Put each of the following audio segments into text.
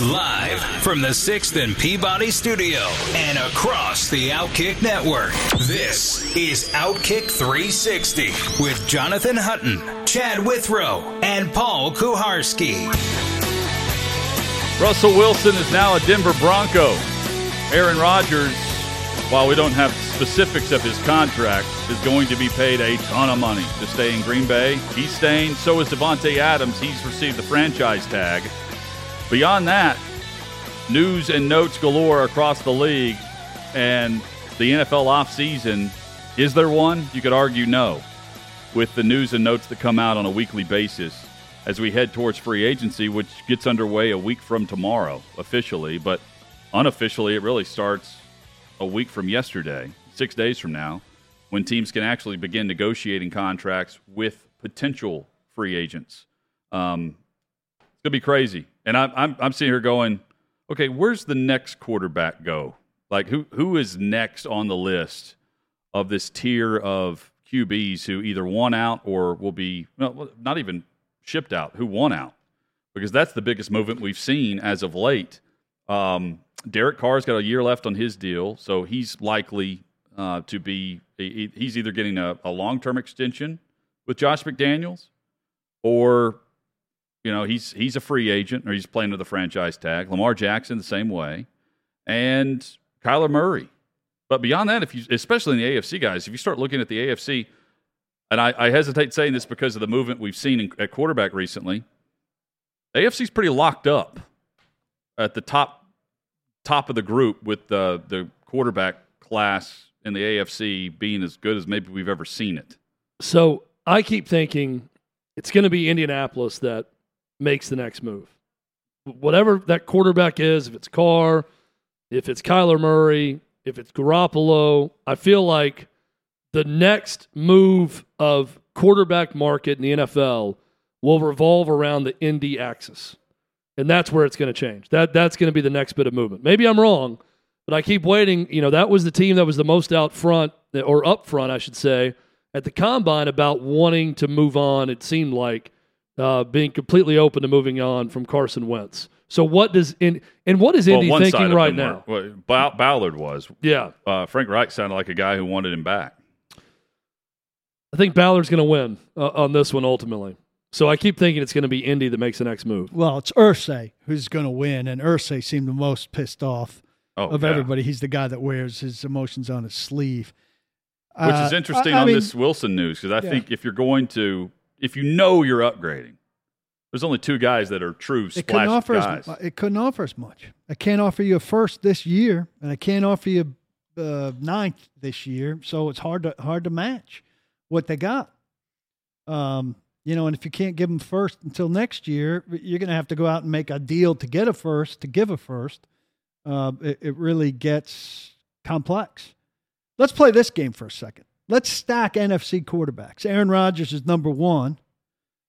Live from the 6th and Peabody Studio and across the Outkick Network, this is Outkick 360 with Jonathan Hutton, Chad Withrow, and Paul Kuharsky. Russell Wilson is now a Denver Bronco. Aaron Rodgers, while we don't have specifics of his contract, is going to be paid a ton of money to stay in Green Bay. He's staying. So is Davante Adams. He's received the franchise tag. Beyond that, news and notes galore across the league and the NFL offseason. Is there one? You could argue no, with the news and notes that come out on a weekly basis as we head towards free agency, which gets underway a week from tomorrow officially, but unofficially, it really starts a week from yesterday, six days from now, when teams can actually begin negotiating contracts with potential free agents. Um, it's gonna be crazy, and I'm, I'm I'm sitting here going, okay, where's the next quarterback go? Like who who is next on the list of this tier of QBs who either won out or will be well, not even shipped out, who won out? Because that's the biggest movement we've seen as of late. Um, Derek Carr's got a year left on his deal, so he's likely uh, to be. He's either getting a, a long term extension with Josh McDaniels, or you know he's he's a free agent or he's playing with a franchise tag. Lamar Jackson the same way, and Kyler Murray. But beyond that, if you especially in the AFC guys, if you start looking at the AFC, and I, I hesitate saying this because of the movement we've seen in, at quarterback recently, AFC's pretty locked up at the top top of the group with the the quarterback class in the AFC being as good as maybe we've ever seen it. So I keep thinking it's going to be Indianapolis that makes the next move. Whatever that quarterback is, if it's Carr, if it's Kyler Murray, if it's Garoppolo, I feel like the next move of quarterback market in the NFL will revolve around the Indy axis. And that's where it's going to change. That that's going to be the next bit of movement. Maybe I'm wrong, but I keep waiting. You know, that was the team that was the most out front or up front, I should say, at the combine about wanting to move on. It seemed like uh, being completely open to moving on from Carson Wentz. So what does in and what is Indy well, thinking right now? Were, well, Ballard was. Yeah. Uh, Frank Reich sounded like a guy who wanted him back. I think Ballard's going to win uh, on this one ultimately. So I keep thinking it's going to be Indy that makes the next move. Well, it's Irsay who's going to win, and Irsay seemed the most pissed off oh, of yeah. everybody. He's the guy that wears his emotions on his sleeve. Which Uh, is interesting I- I on mean, this Wilson news because I Yeah. think if you're going to, if you know you're upgrading, there's only two guys that are true It splash couldn't offer guys. as it couldn't offer as much. I can't offer you a first this year, and I can't offer you uh, ninth this year. So it's hard to hard to match what they got. Um, you know, and if you can't give them first until next year, you're going to have to go out and make a deal to get a first to give a first. Uh, it, it really gets complex. Let's play this game for a second. Let's stack NFC quarterbacks. Aaron Rodgers is number one.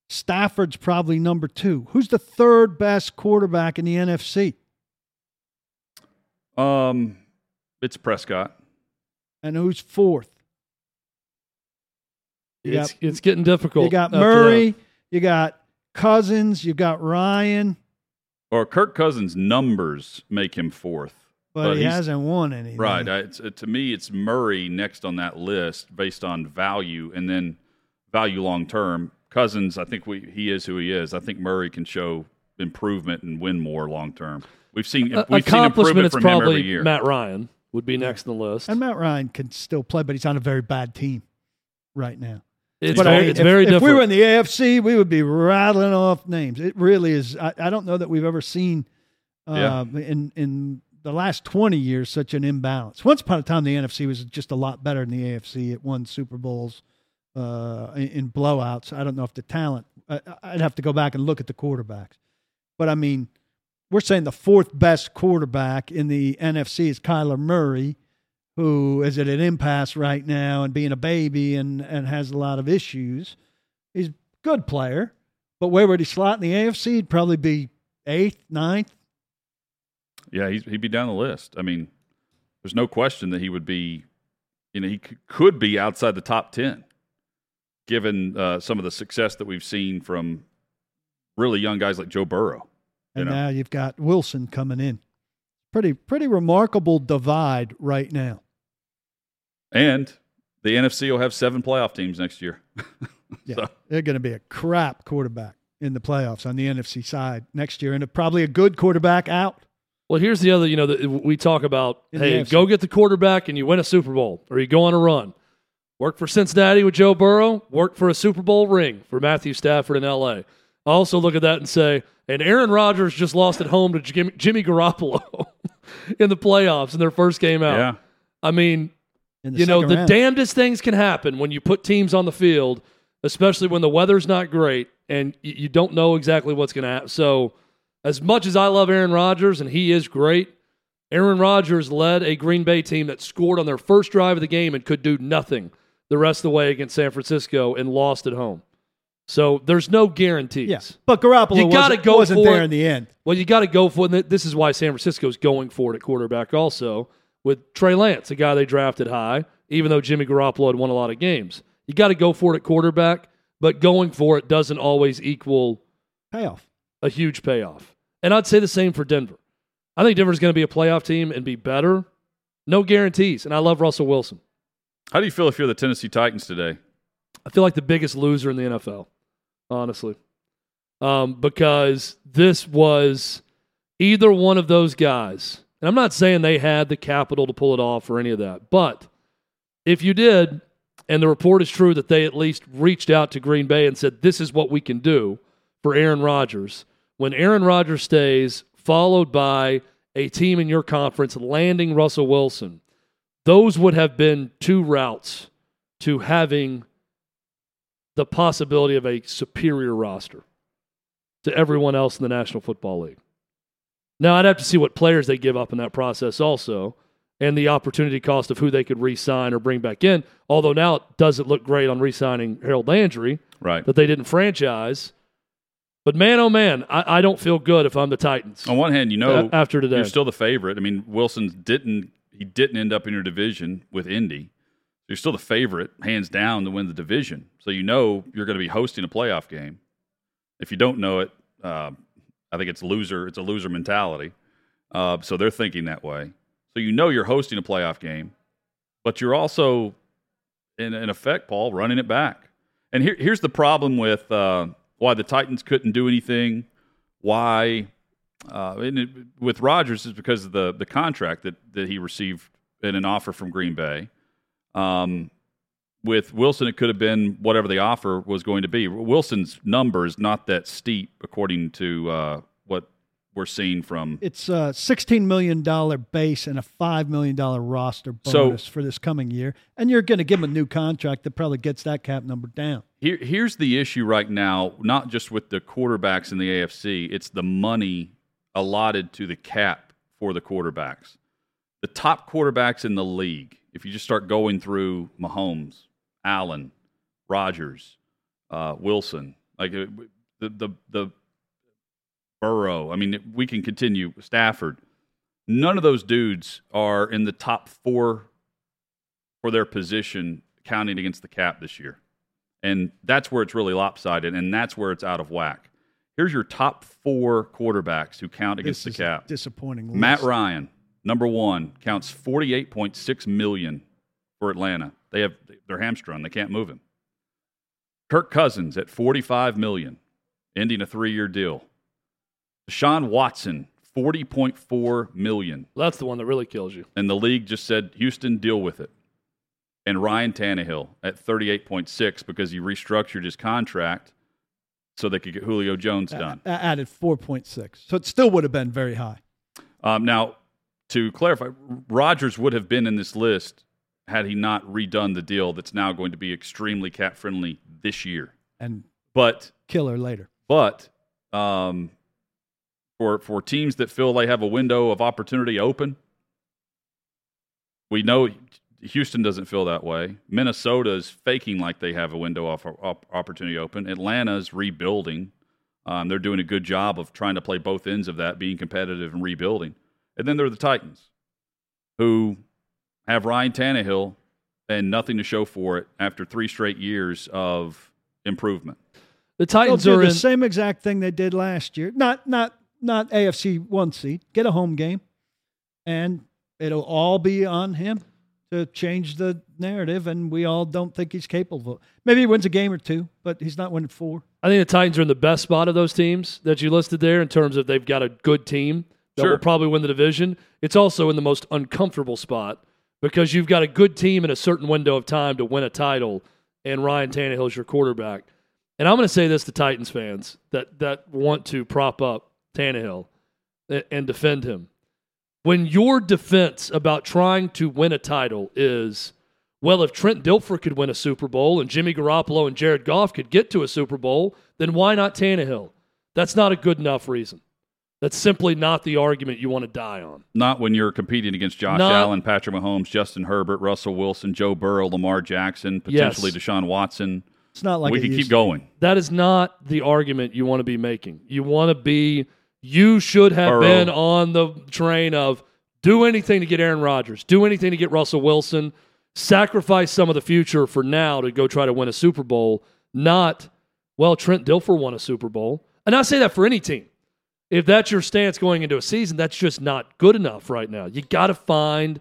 Stafford's probably number two. Who's the third best quarterback in the NFC? Um, it's Prescott. And who's fourth? You It's got- it's getting difficult. You got Murray. that. You got Cousins. You got Ryan, Or Kirk Cousins' numbers make him fourth. But, he hasn't won anything. Right. I, it's, to me, it's Murray next on that list based on value and then value long term. Cousins, I think we, he is who he is. I think Murray can show improvement and win more long term. We've seen Uh, we've seen improvement from him every year. Matt Ryan would be next on the list. And Matt Ryan can still play, but he's on a very bad team right now. It's but very, I- it's if, very if different. we were in the AFC, we would be rattling off names. It really is. I, I don't know that we've ever seen uh, in in the last twenty years such an imbalance. Once upon a time, the NFC was just a lot better than the AFC. It won Super Bowls uh, in, in blowouts. I don't know if the talent. I, I'd have to go back and look at the quarterbacks, but I mean, we're saying the fourth best quarterback in the NFC is Kyler Murray, who is at an impasse right now and being a baby and, and has a lot of issues. He's a good player, but where would he slot in the AFC? He'd probably be eighth, ninth. Yeah, he's, he'd be down the list. I mean, there's no question that he would be, you know, he could be outside the top 10, given uh, some of the success that we've seen from really young guys like Joe Burrow. And know. now you've got Wilson coming in. Pretty pretty remarkable divide right now. And the NFC will have seven playoff teams next year. Yeah, So- they're going to be a crap quarterback in the playoffs on the NFC side next year, and probably a good quarterback out. Well, here's the other, you know, that we talk about, In hey, go get the quarterback and you win a Super Bowl or you go on a run. Work for Cincinnati with Joe Burrow, work for a Super Bowl ring for Matthew Stafford in LA. I also look at that and say, and Aaron Rodgers just lost at home to Jimmy, Jimmy Garoppolo in the playoffs in their first game out. Yeah. I mean, you know, the round. damnedest things can happen when you put teams on the field, especially when the weather's not great and you don't know exactly what's going to happen. So, as much as I love Aaron Rodgers and he is great, Aaron Rodgers led a Green Bay team that scored on their first drive of the game and could do nothing the rest of the way against San Francisco and lost at home. So, there's no guarantees. Yes, but Garoppolo You gotta wasn't, go wasn't for there it. in the end. Well, you got to go for it. This is why San Francisco's going for it at quarterback also with Trey Lance, a guy they drafted high, even though Jimmy Garoppolo had won a lot of games. You got to go for it at quarterback, but going for it doesn't always equal Payoff. a huge payoff. And I'd say the same for Denver. I think Denver's going to be a playoff team and be better. No guarantees. And I love Russell Wilson. How do you feel if you're the Tennessee Titans today? I feel like the biggest loser in the NFL, honestly, um, because this was either one of those guys. And I'm not saying they had the capital to pull it off or any of that, but if you did, and the report is true that they at least reached out to Green Bay and said, "This is what we can do for Aaron Rodgers." When Aaron Rodgers stays, followed by a team in your conference landing Russell Wilson, those would have been two routes to having the possibility of a superior roster to everyone else in the National Football League. Now, I'd have to see what players they give up in that process also and the opportunity cost of who they could re sign or bring back in. Although now it doesn't look great on re signing Harold Landry Right. that they didn't franchise. But man, oh man, I, I don't feel good if I'm the Titans On one hand, you know, after today. you're still the favorite. I mean, Wilson didn't he didn't end up in your division with Indy. You're still the favorite, hands down, to win the division. So you know you're going to be hosting a playoff game. If you don't know it, uh, I think it's loser. It's a loser mentality. Uh, so they're thinking that way. So you know you're hosting a playoff game, but you're also, in, in effect, Paul, running it back. And here, here's the problem with uh, why the Titans couldn't do anything. Why uh, it, with Rodgers is because of the the contract that that he received in an offer from Green Bay. Um, with Wilson, it could have been whatever the offer was going to be. Wilson's number is not that steep, according to uh, we're seeing from. It's a $16 million base and a $5 million roster So- bonus for this coming year. And you're going to give him a new contract that probably gets that cap number down. Here, here's the issue right now, not just with the quarterbacks in the AFC, it's the money allotted to the cap for the quarterbacks. The top quarterbacks in the league, if you just start going through Mahomes, Allen, Rodgers, uh, Wilson, like uh, the, the, the Burrow, I mean, we can continue, Stafford. None of those dudes are in the top four for their position counting against the cap this year. And that's where it's really lopsided, and that's where it's out of whack. Here's your top four quarterbacks who count against the cap. disappointing list. Matt Ryan, number one, counts 48.6 million for Atlanta. They have they're hamstrung; they can't move him. Kirk Cousins at 45 million, ending a three-year deal. Deshaun Watson, 40.4 million, That's the one that really kills you. and the league just said, "Houston, deal with it." And Ryan Tannehill at 38.6 because he restructured his contract so they could get Julio Jones done. a- added 4.6. So it still would have been very high. Um, now, to clarify, Rodgers would have been in this list had he not redone the deal that's now going to be extremely cap friendly this year. And But killer later. but um, for for teams that feel they have a window of opportunity open. We know Houston doesn't feel that way. Minnesota is faking like they have a window of opportunity open. Atlanta's rebuilding. Um, they're doing a good job of trying to play both ends of that, being competitive and rebuilding. And then there are the Titans, who have Ryan Tannehill and nothing to show for it after three straight years of improvement. The Titans do are the in, same exact thing they did last year. Not not not AFC one seed. Get a home game, and it'll all be on him to change the narrative. And we all don't think he's capable. Maybe he wins a game or two, but he's not winning four. I think the Titans are in the best spot of those teams that you listed there in terms of they've got a good team that Sure. will probably win the division. It's also in the most uncomfortable spot because you've got a good team in a certain window of time to win a title, and Ryan Tannehill is your quarterback. And I'm going to say this to Titans fans that that want to prop up Tannehill and defend him. When your defense about trying to win a title is, well, if Trent Dilfer could win a Super Bowl and Jimmy Garoppolo and Jared Goff could get to a Super Bowl, then why not Tannehill? That's not a good enough reason. That's simply not the argument you want to die on. Not when you're competing against Josh Not- Allen, Patrick Mahomes, Justin Herbert, Russell Wilson, Joe Burrow, Lamar Jackson, potentially Yes. Deshaun Watson. It's not like we it could used keep to. going. That is not the argument you want to be making. You want to be, you should have Burrow. been on the train of do anything to get Aaron Rodgers, do anything to get Russell Wilson, sacrifice some of the future for now to go try to win a Super Bowl, not, well, Trent Dilfer won a Super Bowl. And I say that for any team. If that's your stance going into a season, that's just not good enough right now. You got to find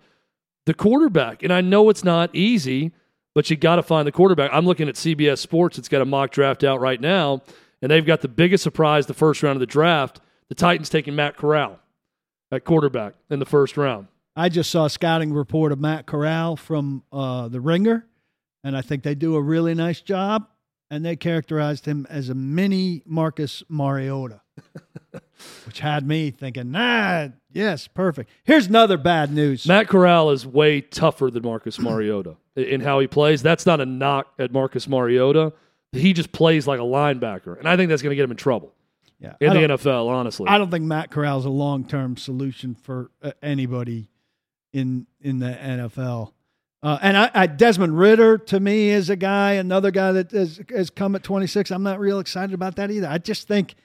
the quarterback. And I know it's not easy, but you got to find the quarterback. I'm looking at CBS Sports. It's got a mock draft out right now, and they've got the biggest surprise the first round of the draft. The Titans taking Matt Corral at quarterback in the first round. I just saw a scouting report of Matt Corral from uh, the Ringer, and I think they do a really nice job. And they characterized him as a mini Marcus Mariota, which had me thinking, nah, yes, perfect. Here's another bad news. Matt Corral is way tougher than Marcus Mariota in- in how he plays. That's not a knock at Marcus Mariota. He just plays like a linebacker, and I think that's going to get him in trouble yeah, in the NFL. Honestly, I don't think Matt Corral's a long term solution for uh, anybody in in the NFL. Uh, and I, I, Desmond Ridder to me is a guy, another guy that has, has come at 26. I'm not real excited about that either. I just think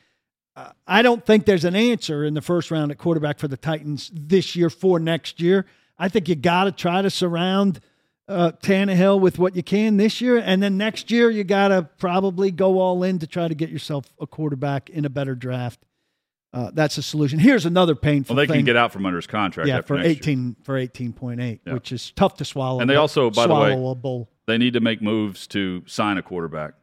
uh, I don't think there's an answer in the first round at quarterback for the Titans this year for next year. I think you got to try to surround uh, Tannehill with what you can this year, and then next year you got to probably go all in to try to get yourself a quarterback in a better draft. Uh, that's a solution. Here's another painful Well, they thing. can get out from under his contract. yeah, for next year. eighteen for eighteen point eight, Yeah. which is tough to swallow. And they also, by the way- swallowable. They need to make moves to sign a quarterback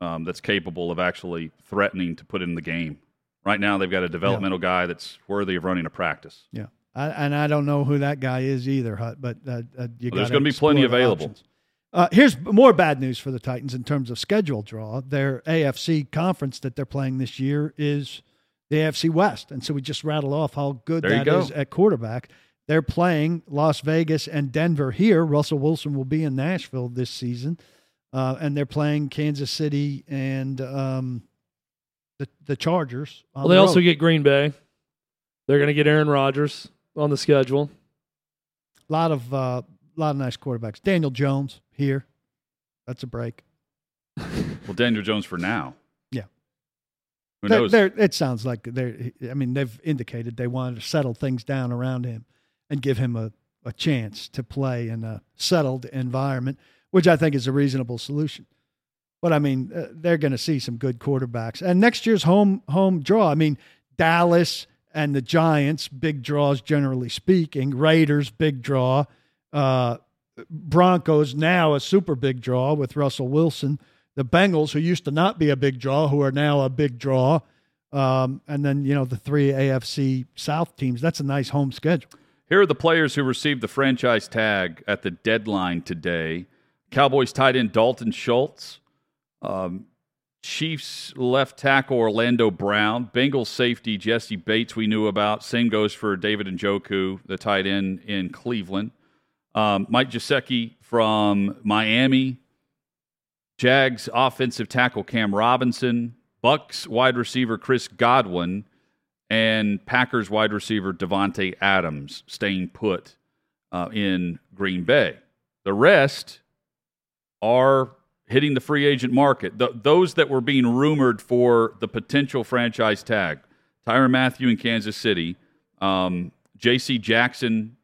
um, that's capable of actually threatening to put in the game. Right now, they've got a developmental guy that's worthy of running a practice. Yeah, I, and I don't know who that guy is either, Hut. But uh, uh, you Well, there's gonna be plenty available. Uh, here's more bad news for the Titans in terms of schedule draw. Their AFC conference that they're playing this year is the AFC West, and so we just rattle off how good There that go. is at quarterback. They're playing Las Vegas and Denver here. Russell Wilson will be in Nashville this season, uh, and they're playing Kansas City and um, the the Chargers. well, they the also get Green Bay. They're going to get Aaron Rodgers on the schedule. A lot of uh, lot of nice quarterbacks. Daniel Jones here. That's a break. Well, Daniel Jones for now. Yeah. Who They're- knows? they're- it sounds like they're. I mean, they've indicated they wanted to settle things down around him and give him a, a chance to play in a settled environment, which I think is a reasonable solution. But I mean, uh, they're going to see some good quarterbacks, and next year's home home draw. I mean, Dallas and the Giants, big draws generally speaking. Raiders, big draw. Uh, Broncos now a super big draw with Russell Wilson. The Bengals, who used to not be a big draw, who are now a big draw. Um, and then, you know, the three AFC South teams. That's a nice home schedule. Here are the players who received the franchise tag at the deadline today. Cowboys tight end Dalton Schultz, um, Chiefs left tackle Orlando Brown, Bengals safety Jessie Bates. We knew about. Same goes for David and Njoku, the tight end in Cleveland. Um, Mike Gesicki from Miami, Jags offensive tackle Cam Robinson, Bucs wide receiver Chris Godwin, and Packers wide receiver Davante Adams staying put uh, in Green Bay. The rest are hitting the free agent market. The, those that were being rumored for the potential franchise tag Tyrann Mathieu in Kansas City, um, J.C. Jackson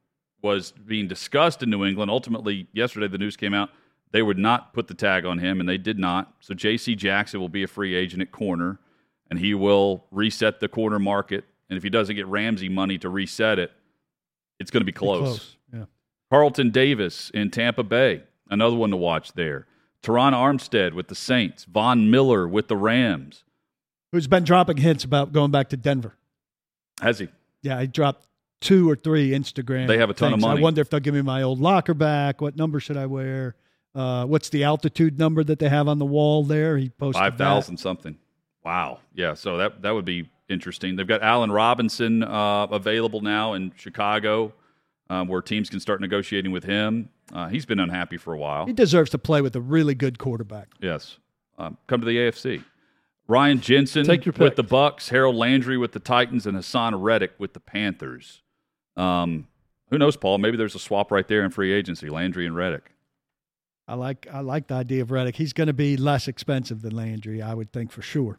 was being discussed in New England. Ultimately, yesterday the news came out they would not put the tag on him, and they did not. So J.C. Jackson will be a free agent at corner, and he will reset the corner market. And if he doesn't get Ramsey money to reset it, it's going to be close. Be close. Yeah. Carlton Davis in Tampa Bay, another one to watch there. Terron Armstead with the Saints. Von Miller with the Rams. Who's been dropping hints about going back to Denver? Has he? Yeah, he dropped two or three Instagram. They have a ton things. of money. I wonder if they'll give me my old locker back. What number should I wear? Uh, what's the altitude number that they have on the wall there? He posted five thousand something. Wow. Yeah. So that that would be interesting. They've got Allen Robinson uh, available now in Chicago, um, where teams can start negotiating with him. Uh, he's been unhappy for a while. He deserves to play with a really good quarterback. Yes. Um, come to the AFC. Ryan Jensen Take your with the Bucs, Harold Landry with the Titans, and Haason Reddick with the Panthers. Um, who knows, Paul? Maybe there's a swap right there in free agency, Landry and Reddick. I like I like the idea of Reddick. He's going to be less expensive than Landry, I would think for sure.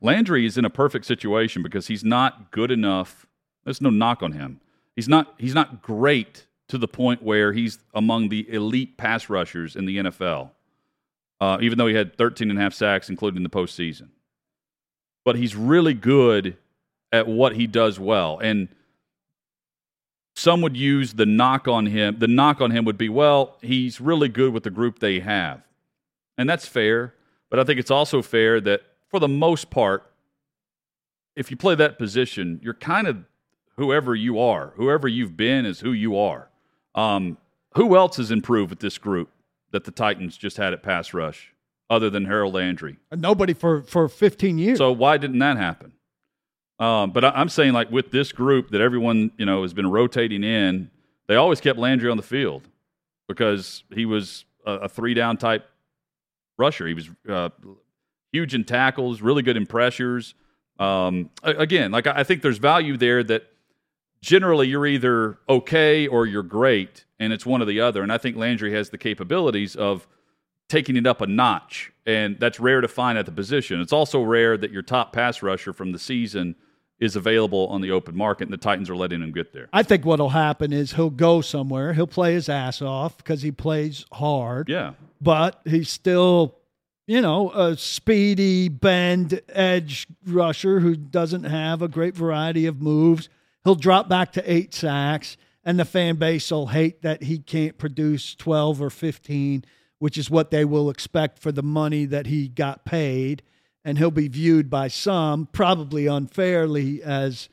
Landry is in a perfect situation because he's not good enough. There's no knock on him. He's not he's not great to the point where he's among the elite pass rushers in the NFL. Uh, even though he had 13 and a half sacks, including the postseason. But he's really good at what he does well. And some would use the knock on him. The knock on him would be, well, he's really good with the group they have. And that's fair. But I think it's also fair that for the most part, if you play that position, you're kind of whoever you are. Whoever you've been is who you are. Um, who else has improved with this group that the Titans just had at pass rush other than Harold Landry? Nobody for for 15 years. So why didn't that happen? Um, but I, I'm saying, like with this group that everyone you know has been rotating in, they always kept Landry on the field because he was a, a three down type rusher. He was uh, huge in tackles, really good in pressures. Um, again, like I I think there's value there that generally you're either okay or you're great, and it's one or the other. And I think Landry has the capabilities of taking it up a notch, and that's rare to find at the position. It's also rare that your top pass rusher from the season is available on the open market, and the Titans are letting him get there. I think what'll happen is he'll go somewhere. He'll play his ass off because he plays hard. Yeah, but he's still, you know, a speedy bend edge rusher who doesn't have a great variety of moves. He'll drop back to eight sacks, and the fan base will hate that he can't produce 12 or 15, which is what they will expect for the money that he got paid. And he'll be viewed by some, probably unfairly, as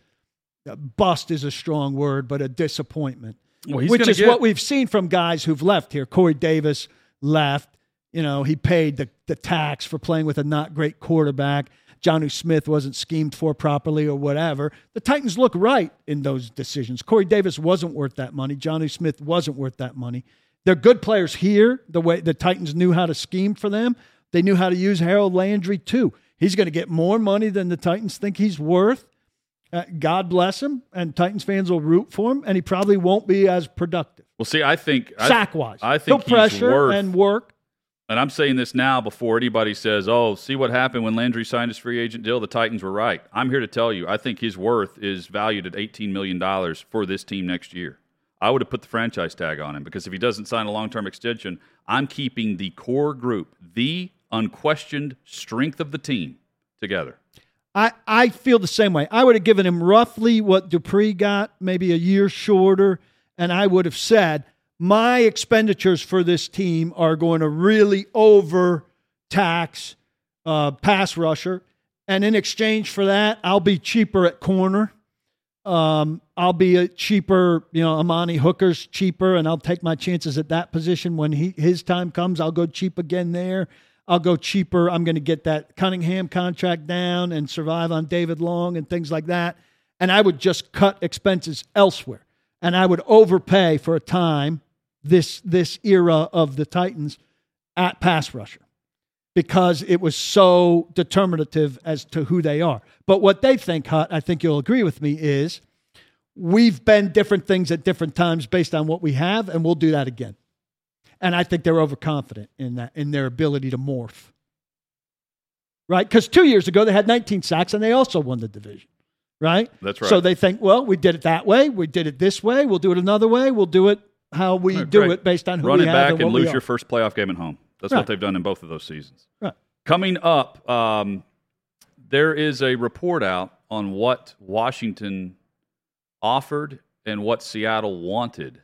uh, bust is a strong word, but a disappointment well, he's which is get- what we've seen from guys who've left here. Corey Davis left. You know, he paid the, the tax for playing with a not great quarterback. Jonnu Smith wasn't schemed for properly or whatever. The Titans look right in those decisions. Corey Davis wasn't worth that money. Jonnu Smith wasn't worth that money. They're good players here, the way the Titans knew how to scheme for them. They knew how to use Harold Landry too. He's going to get more money than the Titans think he's worth. Uh, God bless him, and Titans fans will root for him, and he probably won't be as productive well, see, I think sack wise. I think he'll he's pressure worth- and work. And I'm saying this now before anybody says, "Oh, see what happened when Landry signed his free agent deal." The Titans were right. I'm here to tell you, I think his worth is valued at 18 million dollars for this team next year. I would have put the franchise tag on him because if he doesn't sign a long-term extension, I'm keeping the core group, the unquestioned strength of the team, together. I, I feel the same way. I would have given him roughly what Dupree got, maybe a year shorter, and I would have said my expenditures for this team are going to really overtax uh, pass rusher, and in exchange for that, I'll be cheaper at corner. Um, I'll be a cheaper, you know, Amani Hooker's cheaper, and I'll take my chances at that position when he his time comes. I'll go cheap again there. I'll go cheaper. I'm going to get that Cunningham contract down and survive on David Long and things like that. And I would just cut expenses elsewhere, and I would overpay for a time this this era of the Titans at pass rusher. because it was so determinative as to who they are. But what they think, Hut, I think you'll agree with me, is we've been different things at different times based on what we have, and we'll do that again. And I think they're overconfident in that, in their ability to morph. Right? Because two years ago they had 19 sacks and they also won the division. Right? That's right. So they think, well, we did it that way, we did it this way, we'll do it another way, we'll do it how we Right, do Greg, it based on who Run we it have back and, and what lose your first playoff game at home. That's Right. what they've done in both of those seasons. Right. Coming up, um, there is a report out on what Washington offered and what Seattle wanted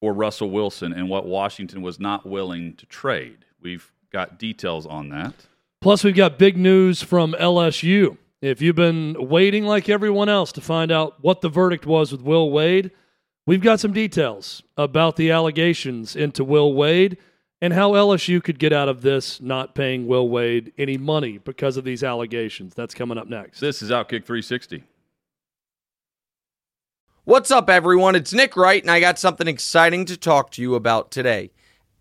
for Russell Wilson and what Washington was not willing to trade. We've got details on that. Plus, we've got big news from LSU. If you've been waiting like everyone else to find out what the verdict was with Will Wade, we've got some details about the allegations into Will Wade and how LSU could get out of this not paying Will Wade any money because of these allegations. That's coming up next. This is Outkick 360. What's up, everyone? It's Nick Wright, and I got something exciting to talk to you about today.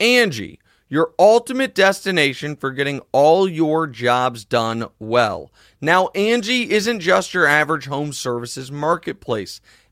Angie, your ultimate destination for getting all your jobs done well. Now, Angie isn't just your average home services marketplace.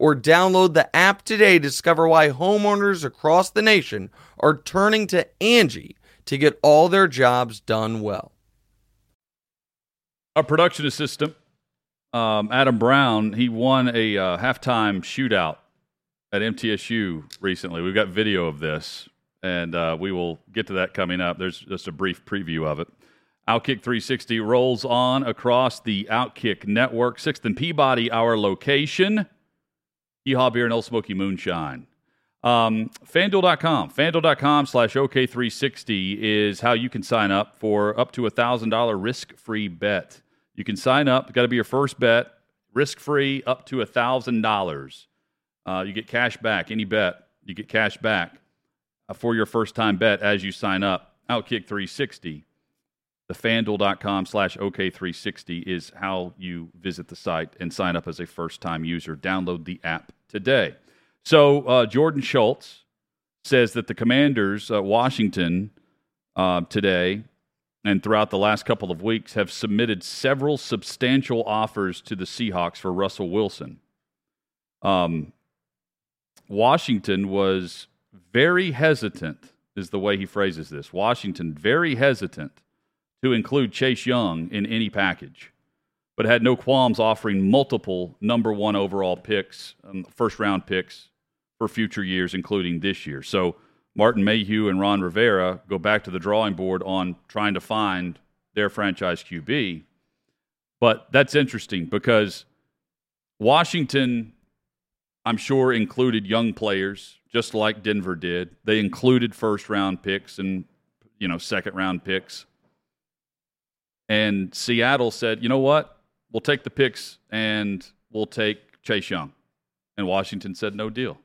or download the app today to discover why homeowners across the nation are turning to Angie to get all their jobs done well. Our production assistant, um, Adam Brown, he won a uh, halftime shootout at MTSU recently. We've got video of this, and uh, we will get to that coming up. There's just a brief preview of it. Outkick 360 rolls on across the Outkick network. Sixth and Peabody, our location. Yeehaw Beer and Ole Smoky Moonshine. Um, FanDuel.com. FanDuel.com slash OK360 is how you can sign up for up to a $1,000 risk free bet. You can sign up, got to be your first bet, risk free up to a $1,000. Uh, you get cash back. Any bet, you get cash back uh, for your first time bet as you sign up. Outkick 360. The FanDuel.com slash OK360 is how you visit the site and sign up as a first time user. Download the app today. So uh, Jordan Schultz says that the Commanders, uh, Washington, uh, today and throughout the last couple of weeks have submitted several substantial offers to the Seahawks for Russell Wilson. Um, Washington was very hesitant, is the way he phrases this. Washington very hesitant to include Chase Young in any package, but had no qualms offering multiple number one overall picks, um, first round picks for future years, including this year. So Martin Mayhew and Ron Rivera go back to the drawing board on trying to find their franchise QB. But that's interesting because Washington, I'm sure, included young players just like Denver did. They included first round picks and you know second round picks. And Seattle said, you know what? We'll take the picks and we'll take Chase Young. And Washington said, no deal.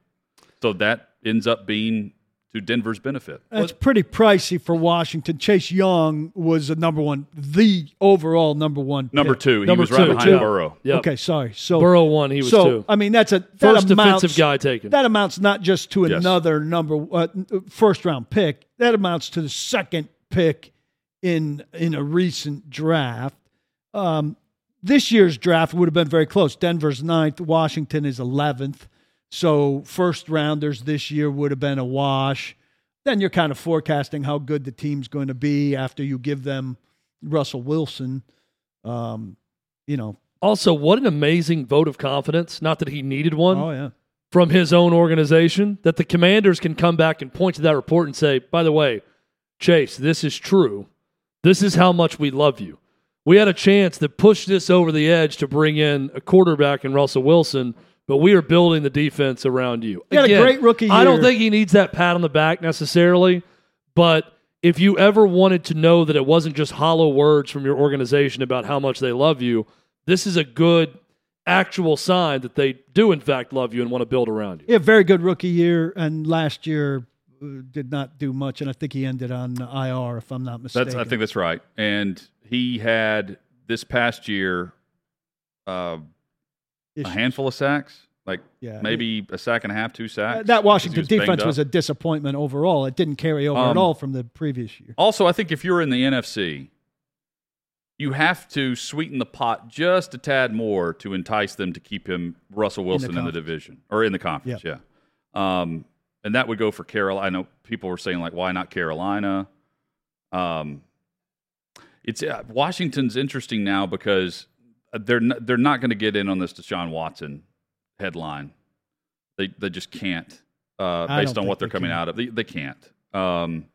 So that ends up being to Denver's benefit. That's pretty pricey for Washington. Chase Young was the number one, the overall number one. Number pick. two, he Number was right behind yeah. Burrow. Yep. Okay, sorry. So Burrow one, he was so two. I mean that's a that First amounts, defensive guy taken. That amounts not just to Yes. another number uh, first round pick. That amounts to the second pick in in a recent draft. Um, this year's draft would have been very close. Denver's ninth, Washington is eleventh. So first rounders this year would have been a wash. Then you're kind of forecasting how good the team's going to be after you give them Russell Wilson. Um, you know, Also, what an amazing vote of confidence. Not that he needed one oh yeah, from his own organization, that the commanders can come back and point to that report and say, by the way, Chase, this is true. This is how much we love you. We had a chance to push this over the edge to bring in a quarterback in Russell Wilson, but we are building the defense around you. He had a great rookie year. I don't think he needs that pat on the back necessarily, but if you ever wanted to know that it wasn't just hollow words from your organization about how much they love you, this is a good actual sign that they do in fact love you and want to build around you. Yeah, very good rookie year, and last year did not do much, and I think he ended on IR if I'm not mistaken. That's I think that's right. And he had this past year uh, a handful of sacks, like Yeah. maybe a sack and a half, two Uh, sacks. that Washington was defense was a disappointment overall. It didn't carry over at Um, all from the previous year. Also, I think if you're in the NFC, you have to sweeten the pot just a tad more to entice them to keep him Russell Wilson in the, conference. division or in the conference. Yeah. Um, and that would go for Carolina. I know people were saying like, why not Carolina? Um, it's uh, Washington's interesting now because they're n- they're not going to get in on this Deshaun Watson headline. They they just can't uh, based on what they're they coming can. out of. They, they can't, um,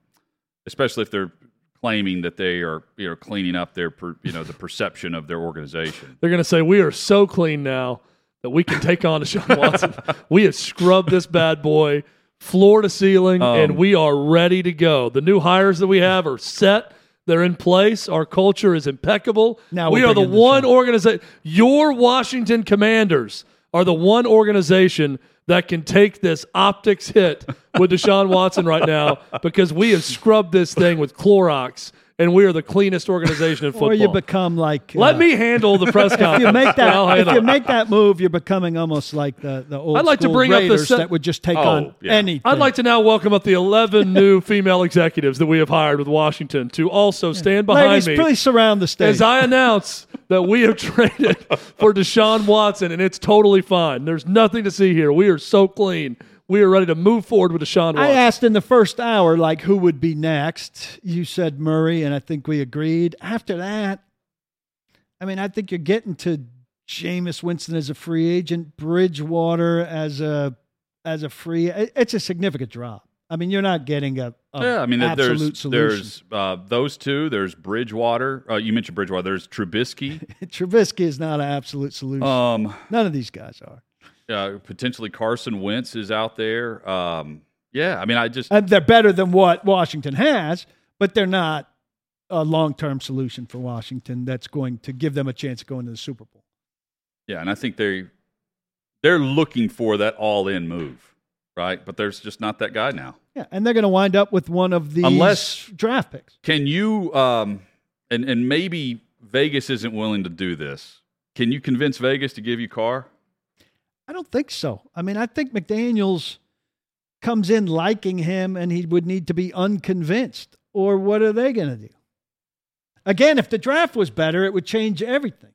especially if they're claiming that they are you know cleaning up their per, you know the perception of their organization. They're going to say, We are so clean now that we can take on Deshaun Watson. we have scrubbed this bad boy floor to ceiling, Um, and we are ready to go. The new hires that we have are set. They're in place. Our culture is impeccable. Now we we're the the one organization. Your Washington Commanders are the one organization that can take this optics hit with Deshaun Watson right now because we have scrubbed this thing with Clorox, and we are the cleanest organization in football. Or you become like Let uh, me handle the press conference. If you make that, if you make that move, you're becoming almost like the the old I'd like to bring up the Raiders se- that would just take Oh, on yeah. anything. I'd like to now welcome up the 11 new female executives that we have hired with Washington to also stand behind Ladies, me please surround the stage. as I announce that we have traded for Deshaun Watson, and it's totally fine. There's nothing to see here. We are so clean. We are ready to move forward with Deshaun I asked in the first hour, like, who would be next? You said Murray, and I think we agreed. After that, I mean, I think you're getting to Jameis Winston as a free agent, Bridgewater as a as a free. It's a significant drop. I mean, you're not getting a, a yeah, I mean, absolute there's solution. there's uh, those two. There's Bridgewater. Uh, you mentioned Bridgewater. There's Trubisky. Trubisky is not an absolute solution. um, None of these guys are. Uh, potentially Carson Wentz is out there. Um, yeah, I mean, I just And they're better than what Washington has, but they're not a long term solution for Washington that's going to give them a chance of going to the Super Bowl. yeah, and I think they they're looking for that all in move, right? But there's just not that guy now. Yeah, and they're going to wind up with one of these Unless- draft picks. Can you um, and and maybe Vegas isn't willing to do this. Can you convince Vegas to give you Carr? I don't think so. I mean, I think McDaniels comes in liking him, and he would need to be unconvinced. Or what are they going to do? Again, if the draft was better, it would change everything.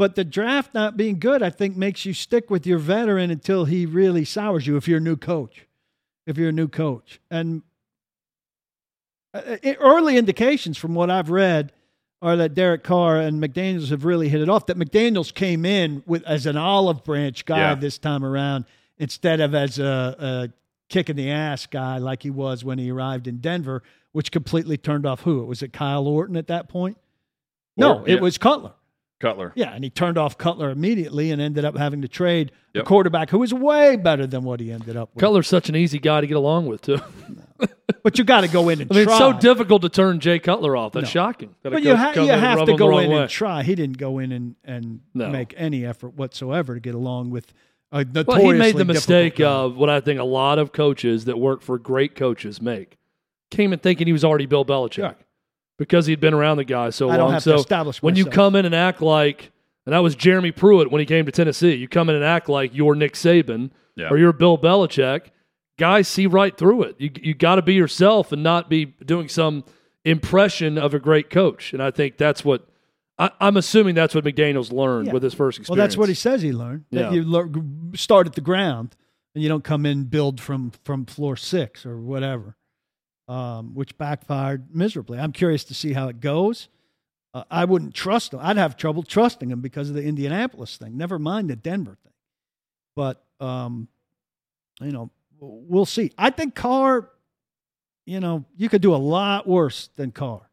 But the draft not being good, I think, makes you stick with your veteran until he really sours you. If you're a new coach, if you're a new coach, and uh, uh, early indications from what I've read are that Derek Carr and McDaniels have really hit it off. That McDaniels came in with as an olive branch guy Yeah. this time around instead of as a, a kick in the ass guy like he was when he arrived in Denver, which completely turned off who? Was it Kyle Orton at that point? No, Or- it yeah. was Cutler. Cutler. Yeah, and he turned off Cutler immediately and ended up having to trade Yep. a quarterback who was way better than what he ended up with. Cutler's such an easy guy to get along with, too. But you got to go in and I mean, try. it's so difficult to turn Jay Cutler off. That's No. shocking. that But you, ha- you have to go in way. and try. He didn't go in and, and No. make any effort whatsoever to get along with a Well, he made the mistake guy. of what I think a lot of coaches that work for great coaches make. Came in thinking he was already Bill Belichick Yeah. because he'd been around the guy so I don't long. have to so establish when you come in and act like, and that was Jeremy Pruitt when he came to Tennessee, you come in and act like you're Nick Saban Yeah. or you're Bill Belichick. Guys see right through it. You you got to be yourself and not be doing some impression of a great coach. And I think that's what I, I'm assuming that's what McDaniel's learned Yeah. with his first experience. Well, that's what he says he learned. That Yeah. you lear- start at the ground and you don't come in and build from from floor six or whatever, um, which backfired miserably. I'm curious to see how it goes. Uh, I wouldn't trust him. I'd have trouble trusting him because of the Indianapolis thing. Never mind the Denver thing. But um, you know, we'll see. I think Carr. You know, you could do a lot worse than Carr.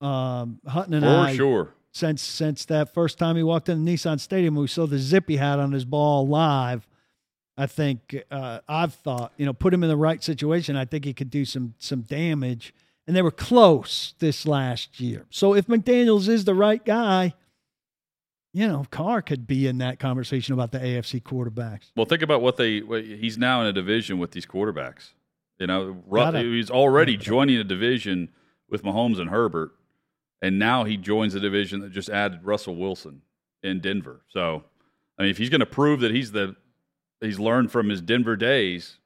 Um, Hutton and For I, sure. since since that first time he walked in the Nissan Stadium, we saw the zip he had on his ball live. I think uh, I've thought, you know, put him in the right situation. I think he could do some some damage, and they were close this last year. So if McDaniel's is the right guy, you know, Carr could be in that conversation about the AFC quarterbacks. Well, think about what they. He's now in a division with these quarterbacks. You know, Gotta- he's already joining a division with Mahomes and Herbert, and now he joins a division that just added Russell Wilson in Denver. So, I mean, if he's going to prove that he's the he's learned from his Denver days,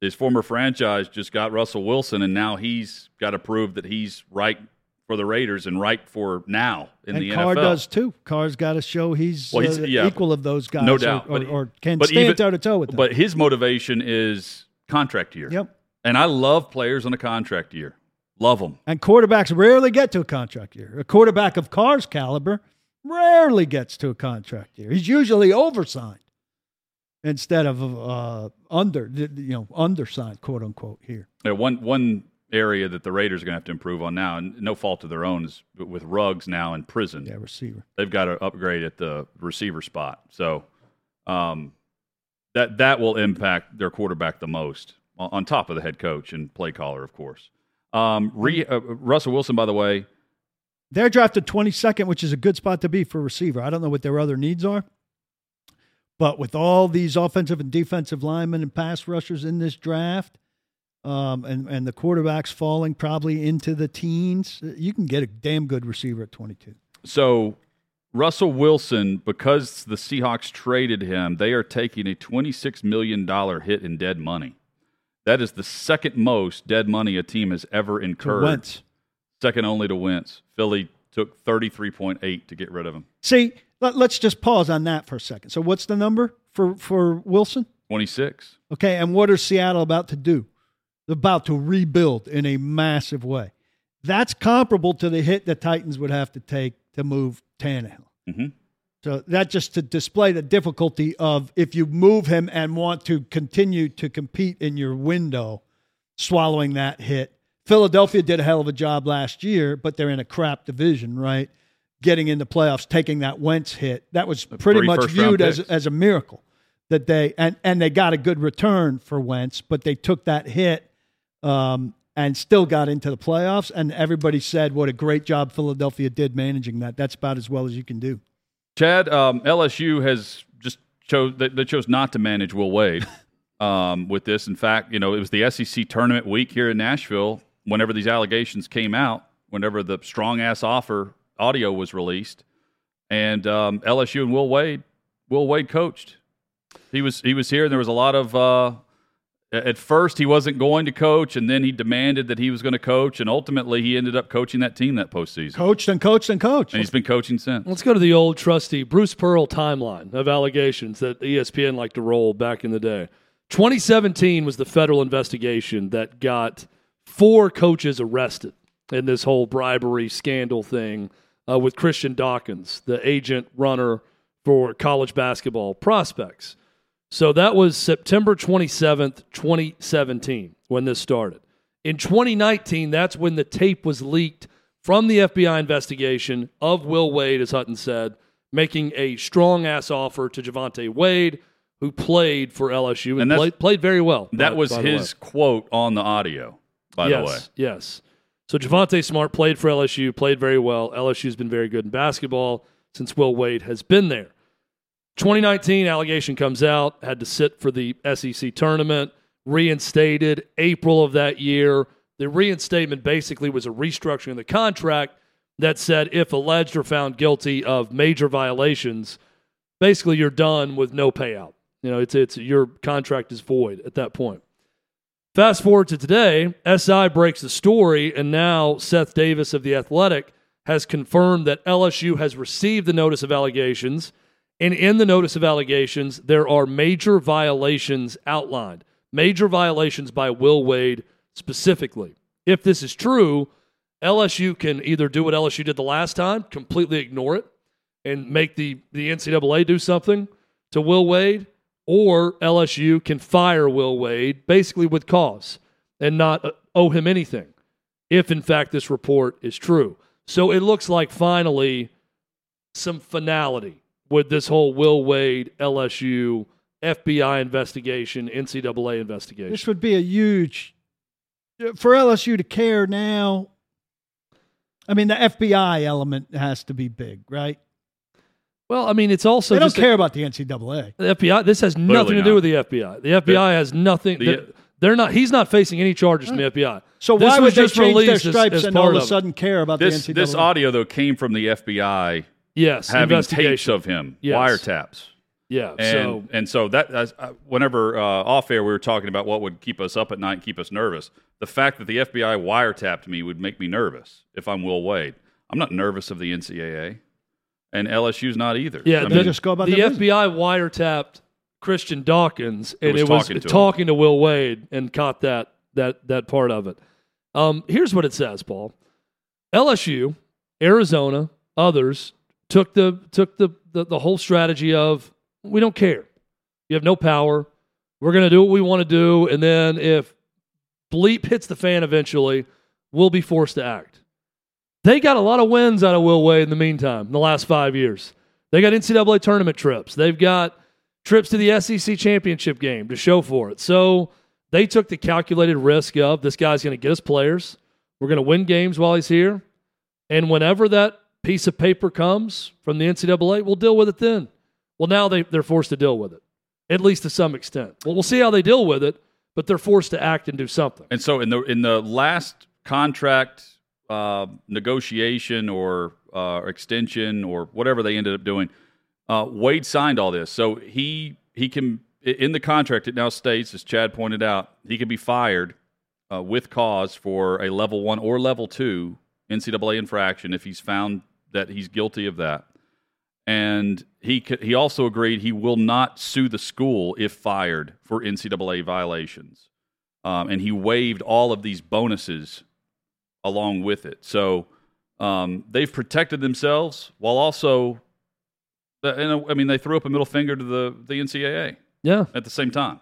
his former franchise just got Russell Wilson, and now he's got to prove that he's right for the Raiders and right for now in and the Carr NFL. does too. Carr's got to show he's, Well, he's- uh, yeah. equal of those guys, No or- doubt. or, But- or can stand toe to toe with them. But his motivation is contract year. yep. And I love players on a contract year. Love them. And quarterbacks rarely get to a contract year. A quarterback of Carr's caliber rarely gets to a contract year. He's usually oversigned instead of uh, under, you know, undersigned, quote unquote. Here, Yeah, one one area that the Raiders are going to have to improve on now, and no fault of their own, is with Ruggs now in prison. yeah, receiver. They've got to upgrade at the receiver spot. So um, that that will impact their quarterback the most, on on top of the head coach and play caller, of course. Um, re, uh, Russell Wilson, by the way, They're drafted 22nd, which is a good spot to be for receiver. I don't know what their other needs are. But with all these offensive and defensive linemen and pass rushers in this draft, um, and, and the quarterbacks falling probably into the teens, you can get a damn good receiver at 22. So Russell Wilson, because the Seahawks traded him, they are taking a $26 million hit in dead money. That is the second most dead money a team has ever incurred. Wentz. Second only to Wentz. Philly took 33.8 to get rid of him. See, let, us just pause on that for a second. So, what's the number for, for Wilson? 26. Okay, and what is Seattle about to do? About to rebuild in a massive way. That's comparable to the hit the Titans would have to take to move Tannehill. hmm So that just to display the difficulty of if you move him and want to continue to compete in your window, swallowing that hit. Philadelphia did a hell of a job last year, but they're in a crap division, right? Getting in the playoffs, taking that Wentz hit, that was pretty Three much viewed as picks. as a miracle that they and and they got a good return for Wentz, but they took that hit um, and still got into the playoffs. And everybody said what a great job Philadelphia did managing that. That's about as well as you can do. Chad, um, LSU has just chose they, they chose not to manage Will Wade um, with this. In fact, you know it was the SEC tournament week here in Nashville. Whenever these allegations came out, whenever the strong ass offer audio was released, and um, LSU and Will Wade, Will Wade coached. He was he was here, and there was a lot of. Uh, at first, he wasn't going to coach, and then he demanded that he was going to coach, and ultimately, he ended up coaching that team that postseason, Coached and coached and coached. and he's been coaching since. Let's go to the old trusty Bruce Pearl timeline of allegations that ESPN liked to roll back in the day. 2017 was the federal investigation that got four coaches arrested in this whole bribery scandal thing uh, with Christian Dawkins, the agent runner for college basketball prospects. So that was September 27th, 2017, when this started. In 2019, that's when the tape was leaked from the FBI investigation of Will Wade, as Hutton said, making a strong ass offer to Javante Wade, who played for LSU and, And played, played very well. That by- was by his quote on the audio, by yes, the way. Yes. So Javonte Smart played for LSU, played very well. LSU's been very good in basketball since Will Wade has been there. 2019 allegation comes out, had to sit for the SEC tournament, reinstated April of that year. The reinstatement basically was a restructuring of the contract that said if alleged or found guilty of major violations, basically you're done with no payout. You know, it's it's your contract is void at that point. Fast forward to today, SI breaks the story, and now Seth Davis of The Athletic has confirmed that LSU has received the notice of allegations. And in the notice of allegations, there are major violations outlined, major violations by Will Wade specifically. If this is true, LSU can either do what LSU did the last time, completely ignore it, and make the, the NCAA do something to Will Wade, or LSU can fire Will Wade basically with cause and not uh, owe him anything if, in fact, this report is true. So it looks like finally some finality with this whole Will Wade, LSU, FBI investigation, NCAA investigation. This would be a huge for LSU to care now. I mean, the FBI element has to be big, right? Well, I mean, it's also they don't just care a, about the NCAA. The FBI. This has Clearly nothing to do with the FBI. The FBI has nothing. the- they're, they're not. He's not facing any charges from the FBI. So This why was would they just change their released as- stripes as and all of a sudden care about This the NCAA? this audio though came from the FBI Yes, having investigation. tapes of him, Yes. wiretaps. Yeah. And, so and so that as- uh, whenever uh, off air we were talking about what would keep us up at night and keep us nervous. The fact that the FBI wiretapped me would make me nervous if I'm Will Wade. I'm not nervous of the NCAA, and LSU's not either. yeah, I the, mean, just go about the their business. FBI wiretapped Christian Dawkins, and was it was talking to talking to Will Wade and caught that that that part of it. Um, here's what it says, Paul. LSU, Arizona, others took the took the, the the whole strategy of we don't care. You have no power. We're going to do what we want to do, and then if bleep hits the fan eventually, we'll be forced to act. They got a lot of wins out of Will Wade in the meantime, in the last five years. They got NCAA tournament trips. They've got trips to the SEC championship game to show for it. So they took the calculated risk of this guy's going to get us players. We're going to win games while he's here. And whenever that piece of paper comes from the NCAA, we'll deal with it then. Well, now they, they're forced to deal with it, at least to some extent. Well, we'll see how they deal with it, but they're forced to act and do something. And so in the in the last contract uh, negotiation or uh, extension or whatever they ended up doing, uh, Wade signed all this. So he he can in the contract it now states, as Chad pointed out, he can be fired uh, with cause for a level one or level two NCAA infraction if he's found that he's guilty of that. And he he also agreed he will not sue the school if fired for NCAA violations um, and he waived all of these bonuses along with it. So um, they've protected themselves while also, and, I mean, they threw up a middle finger to the the NCAA Yeah. at the same time.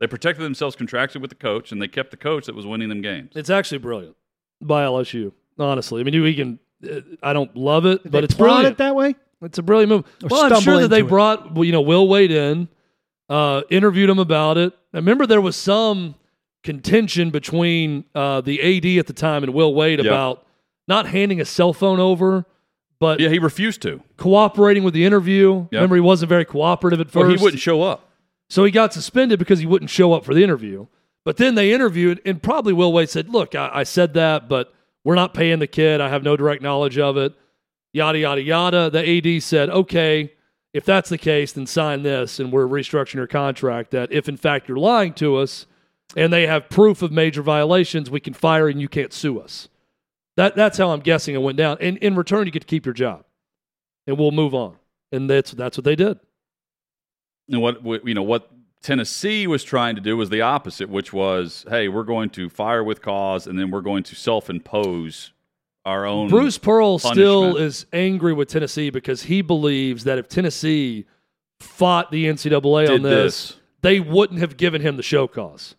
They protected themselves contractually with the coach, and they kept the coach that was winning them games. It's actually brilliant by LSU, honestly. I mean, you can, I don't love it, Did but they it's brilliant. it that way. It's a brilliant move. Or well, I'm sure that they it. brought you know Will Wade in, uh, interviewed him about it. I remember there was some contention between uh, the AD at the time and Will Wade Yeah. about not handing a cell phone over, but Yeah, he refused to. cooperating with the interview. Yeah. Remember, he wasn't very cooperative at first. Well, he wouldn't show up. So he got suspended because he wouldn't show up for the interview. But then they interviewed, and probably Will Wade said, Look, I, I said that, but we're not paying the kid. I have no direct knowledge of it. Yada, yada, yada. The AD said, Okay, if that's the case, then sign this, and we're restructuring your contract that if in fact you're lying to us and they have proof of major violations, we can fire and you can't sue us. That, that's how I'm guessing it went down. And in return, you get to keep your job, and we'll move on. And that's, that's what they did. And what you know what Tennessee was trying to do was the opposite, which was, hey, we're going to fire with cause, and then we're going to self-impose our own. Bruce Pearl still is angry with Tennessee because he believes that if Tennessee fought the NCAA on this, this. they wouldn't have given him the show cause.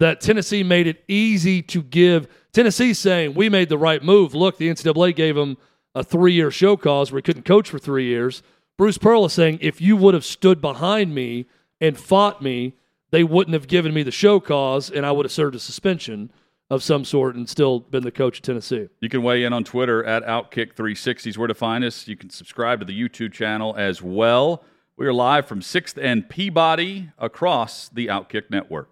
That Tennessee made it easy to give. Tennessee's saying we made the right move. Look, the NCAA gave him a three-year show cause where he couldn't coach for three years. Bruce Pearl is saying if you would have stood behind me and fought me, they wouldn't have given me the show cause, and I would have served a suspension of some sort and still been the coach of Tennessee. You can weigh in on Twitter at Outkick360 is where to find us. You can subscribe to the YouTube channel as well. We are live from 6th and Peabody across the Outkick network.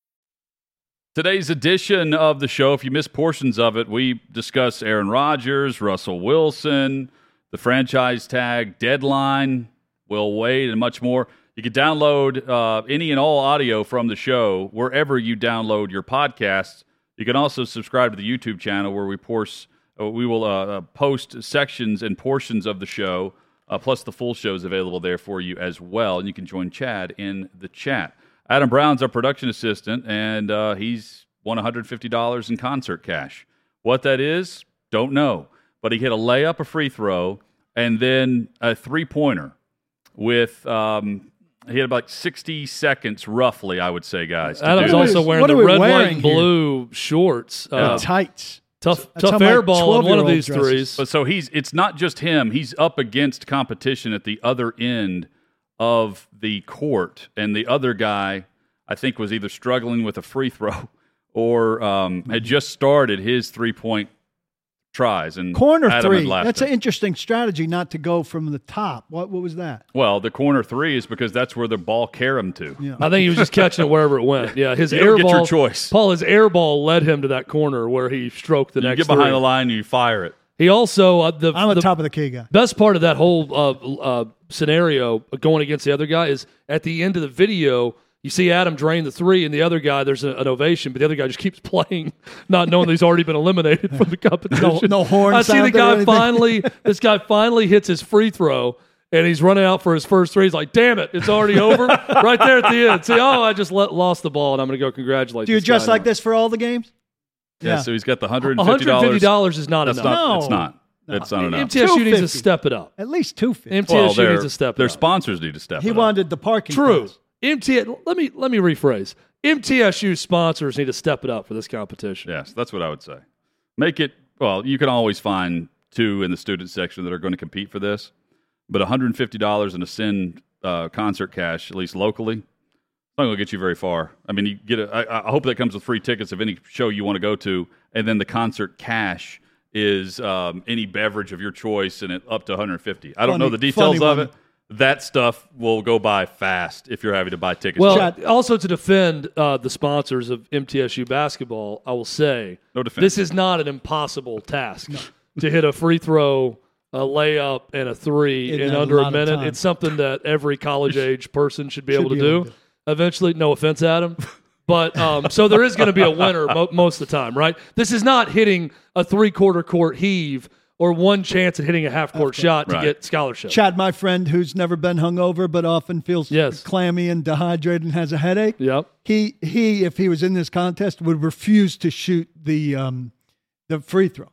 Today's edition of the show, if you missed portions of it, we discuss Aaron Rodgers, Russell Wilson, the franchise tag, deadline, Will Wade, and much more. You can download uh, any and all audio from the show wherever you download your podcasts. You can also subscribe to the YouTube channel where we porse, uh, we will uh, uh, post sections and portions of the show, uh, plus the full show is available there for you as well. And you can join Chad in the chat. Adam Brown's our production assistant, and uh, he's won $150 in concert cash. What that is, don't know. But he hit a layup, a free throw, and then a three pointer with um, he had about 60 seconds roughly, I would say, guys. Adam's also wearing What the we red, white, wearing and here? blue shorts. Uh, Tights. tough, That's tough air ball in one of these dresses. threes. But so he's it's not just him. He's up against competition at the other end of the court, and the other guy I think was either struggling with a free throw or um, had just started his three point tries. And Corner Adam three. That's an interesting strategy not to go from the top. What what was that? Well, the corner three is because that's where the ball carried him to. Yeah. I think he was just catching it wherever it went. Yeah, his air don't get ball. your choice. Paul, his air ball led him to that corner where he stroked the You next. get behind three. the line and you fire it. He also uh, the I'm a the top of the key guy. best part of that whole uh, uh, scenario going against the other guy is at the end of the video. You see Adam drain the three, and the other guy, there's a, an ovation, but the other guy just keeps playing, not knowing that he's already been eliminated from the competition. no horn I see the guy finally, this guy finally hits his free throw, and he's running out for his first three. He's like, damn it, it's already over. right there at the end. See, oh, I just let, lost the ball, and I'm going to go congratulate Do you dress like now. this for all the games? Yeah. Yeah. So he's got the hundred $150 fifty dollars. is not That's enough. not. No. It's not. It's not enough. MTSU needs to 250. step it up. At least two fifty. MTSU well, needs to step it their up. sponsors need to step. He it up. wanted the parking. True. pass. MT. Let me let me rephrase. MTSU sponsors need to step it up for this competition. Yes, that's what I would say. Make it well. You can always find two in the student section that are going to compete for this, but one hundred and fifty dollars in a sin uh, concert cash, at least locally, it's not going to get you very far. I mean, you get. A, I, I hope that comes with free tickets of any show you want to go to, and then the concert cash is um, any beverage of your choice, and it up to one hundred fifty. I don't know the details of one. it. That stuff will go by fast if you're having to buy tickets. Well, Chad- also to defend uh, the sponsors of MTSU basketball, I will say No defense. this is not an impossible task to hit a free throw, a layup, and a three In in, a under a minute. It's something that every college age person should be Should able to be do. able to do. Eventually, no offense, Adam. But um, so there is going to be a winner mo- most of the time, right? This is not hitting a three quarter court heave or one chance at hitting a half court shot to Right. get scholarship. Chad, my friend, who's never been hungover but often feels Yes. clammy and dehydrated and has a headache. Yep. He he, if he was in this contest, would refuse to shoot the um, the free throw.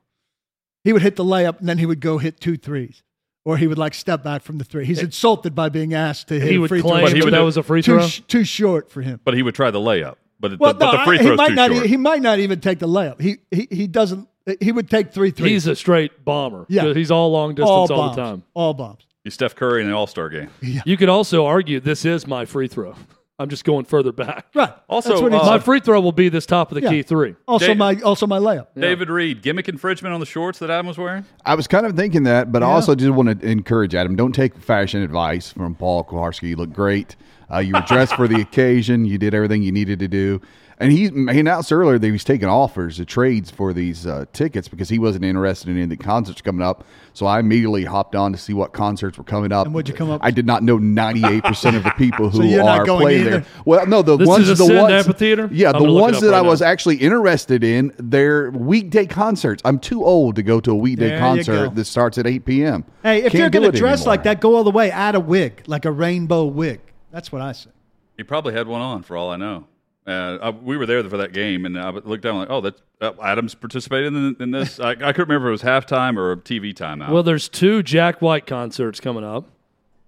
He would hit the layup and then he would go hit two threes, or he would like step back from the three. He's eh, insulted by being asked to hit He a would free claim throw. But he that would that was a free too throw. sh- too short for him. but he would try the layup. But, Well, the, but the free throw might too not. short. He might not even take the layup. He he he doesn't. He would take three threes. He's a straight bomber. Yeah. He's all long distance all all, bombs. the time. All bombs. He's Steph Curry in an All Star game. You could also argue this is my free throw. I'm just going further back. Right. Also, That's what he uh. My free throw will be this top of the Yeah. key three. also Dave- my also my layup. David Reed, gimmick infringement on the shorts that Adam was wearing. I was kind of thinking that, but I also just want to encourage Adam. Don't take fashion advice from Paul Kowarski. You look great. Uh, you were dressed for the occasion. You did everything you needed to do. And he, he announced earlier that he was taking offers, the trades for these uh, tickets because he wasn't interested in any of the concerts coming up. So I immediately hopped on to see what concerts were coming up. And what'd you come up I did not know 98% of the people who So you're not going playing either? there. Well, no, the This ones is the Ascend ones Amphitheater? Yeah, I'm the gonna look it ones that right I was actually interested in, they're weekday concerts. I'm too old to go to a weekday There concert go. that starts at 8 p.m. Hey, if Can't you're going to dress anymore. like that, go all the way. Add a wig, like a rainbow wig. That's what I say. He probably had one on, for all I know. Uh, I, we were there for that game, and I looked down like, oh, that uh, Adams participated in, in this. I, I couldn't remember if it was halftime or a TV timeout. Well, there's two Jack White concerts coming up.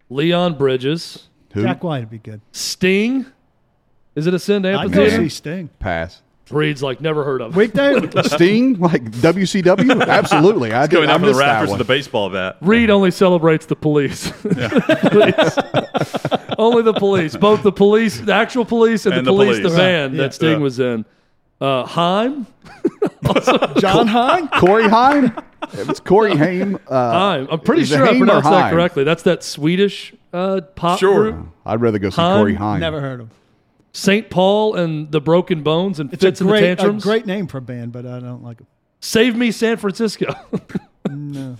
Leon Bridges, Who? Jack White would be good. Sting. Is it Ascend I'd go Amphitheater? see Sting. Pass. Reed's like never heard of. Weekday? Sting, like WCW? Absolutely. I, did, going I out for the missed that Raptors one. with the baseball bat. Reed only celebrates the police. Police. only the police. Both the police, the actual police, and, And the the police, police. the band Yeah. that Sting Yeah. was in. Uh, Heim. John Hine? Corey Haim? It's Corey Haim. Uh, Heim. I'm pretty is it sure I Haim or pronounced that Haim? correctly. That's that Swedish uh, pop Sure. group. I'd rather go see Haim? Corey Haim. Never heard of him. St. Paul and the Broken Bones and It's a Fits and the great, a great name for a band, but I don't like it. Save me, San Francisco. No.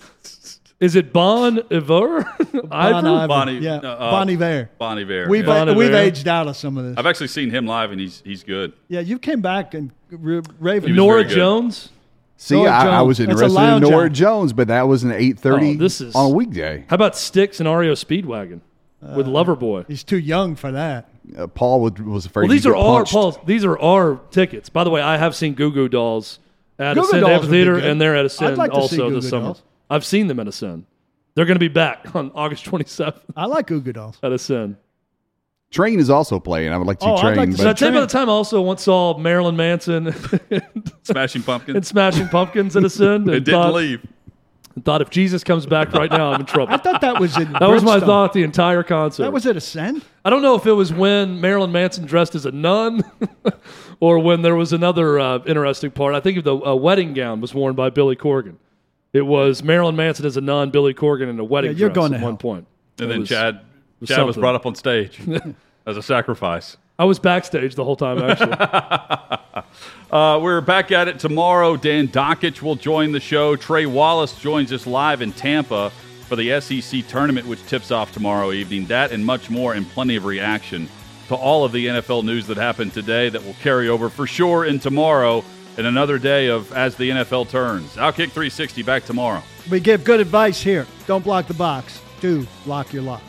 Is it Bon Iver? Bon Iver? Iver. Bonnie- yeah, no, uh, Bon Iver. Bon Iver. We've yeah. Bon we've aged out of some of this. I've actually seen him live, and he's he's good. yeah, you came back and r- Raven. Norah. Jones. See, Norah I, I was Jones. That's a interested in Norah act. Jones, but that was an eight thirty Oh, this is- on a weekday. How about Styx and REO Speedwagon with Loverboy? He's too young for that. Uh, Paul was, was afraid. Well, these are our punched. Paul's. These are our tickets. By the way, I have seen Goo Goo Dolls at Goo Goo Ascend Dolls would be Amphitheater, and they're at I'd Ascend like also Goo this Goo summer. Dolls. I've seen them at Ascend. They're going to be back on August 27th I like Goo Goo Dolls. at Ascend. Train is also playing. I would like to see Oh, I'd Train, like to Did I but tell you about the time I also once saw Marilyn Manson Smashing Pumpkins. and Smashing Pumpkins at Ascend? it and didn't thought, leave. Thought if Jesus comes back right now, I'm in trouble. I thought that was in That was my thought the entire concert. That was at Ascend. I don't know if it was when Marilyn Manson dressed as a nun or when there was another uh, interesting part. I think the uh, wedding gown was worn by Billy Corgan. It was Marilyn Manson as a nun, Billy Corgan in a wedding Yeah, you're dress going at to one hell. point. And It then was- Chad was Chad was something. brought up on stage as a sacrifice. I was backstage the whole time, actually. Uh, we're back at it tomorrow. Dan Dakich will join the show. Trey Wallace joins us live in Tampa for the SEC tournament, which tips off tomorrow evening. That and much more, and plenty of reaction to all of the NFL news that happened today that will carry over for sure in tomorrow and another day of as the NFL turns. Outkick 360 back tomorrow. We give good advice here. Don't block the box. Do lock your lock.